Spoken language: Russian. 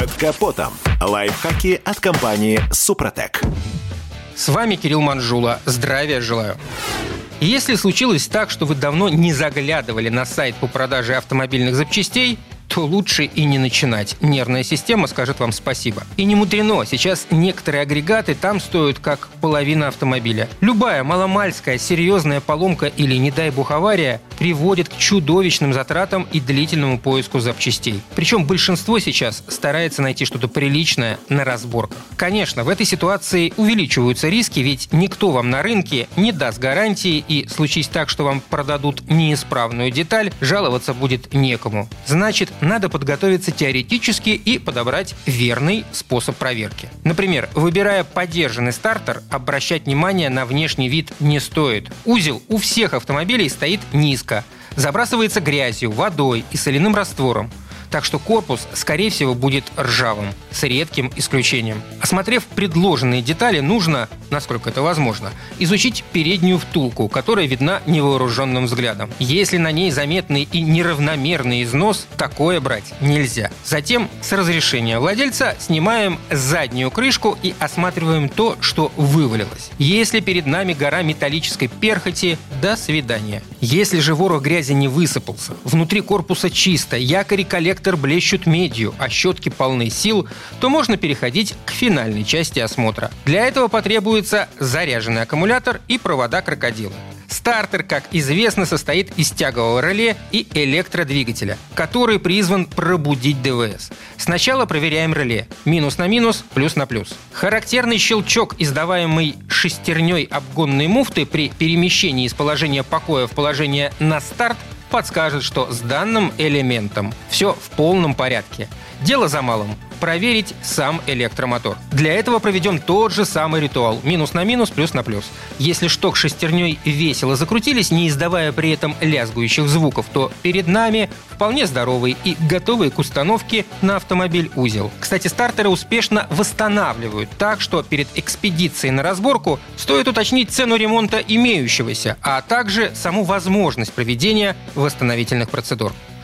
Под капотом. Лайфхаки от компании «Супротек». С вами Кирилл Манжула. Здравия желаю. Если случилось так, что вы давно не заглядывали на сайт по продаже автомобильных запчастей, то лучше и не начинать. Нервная система скажет вам спасибо. И не мудрено, сейчас некоторые агрегаты там стоят как половина автомобиля. Любая маломальская серьезная поломка или, не дай бог, авария приводит к чудовищным затратам и длительному поиску запчастей. Причем большинство сейчас старается найти что-то приличное на разборках. Конечно, в этой ситуации увеличиваются риски, ведь никто вам на рынке не даст гарантии и случись так, что вам продадут неисправную деталь, жаловаться будет некому. Значит, надо подготовиться теоретически и подобрать верный способ проверки. Например, выбирая подержанный стартер, обращать внимание на внешний вид не стоит. Узел у всех автомобилей стоит низко, забрасывается грязью, водой и соляным раствором так что корпус, скорее всего, будет ржавым, с редким исключением. Осмотрев предложенные детали, нужно, насколько это возможно, изучить переднюю втулку, которая видна невооруженным взглядом. Если на ней заметный и неравномерный износ, такое брать нельзя. Затем, с разрешения владельца, снимаем заднюю крышку и осматриваем то, что вывалилось. Если перед нами гора металлической перхоти, до свидания. Если же ворох грязи не высыпался, внутри корпуса чисто, якори коллектор коллектор блещут медью, а щетки полны сил, то можно переходить к финальной части осмотра. Для этого потребуется заряженный аккумулятор и провода крокодила. Стартер, как известно, состоит из тягового реле и электродвигателя, который призван пробудить ДВС. Сначала проверяем реле. Минус на минус, плюс на плюс. Характерный щелчок, издаваемый шестерней обгонной муфты при перемещении из положения покоя в положение на старт, подскажет, что с данным элементом все в полном порядке. Дело за малым проверить сам электромотор. Для этого проведем тот же самый ритуал. Минус на минус, плюс на плюс. Если шток шестерней весело закрутились, не издавая при этом лязгующих звуков, то перед нами вполне здоровый и готовый к установке на автомобиль узел. Кстати, стартеры успешно восстанавливают, так что перед экспедицией на разборку стоит уточнить цену ремонта имеющегося, а также саму возможность проведения восстановительных процедур.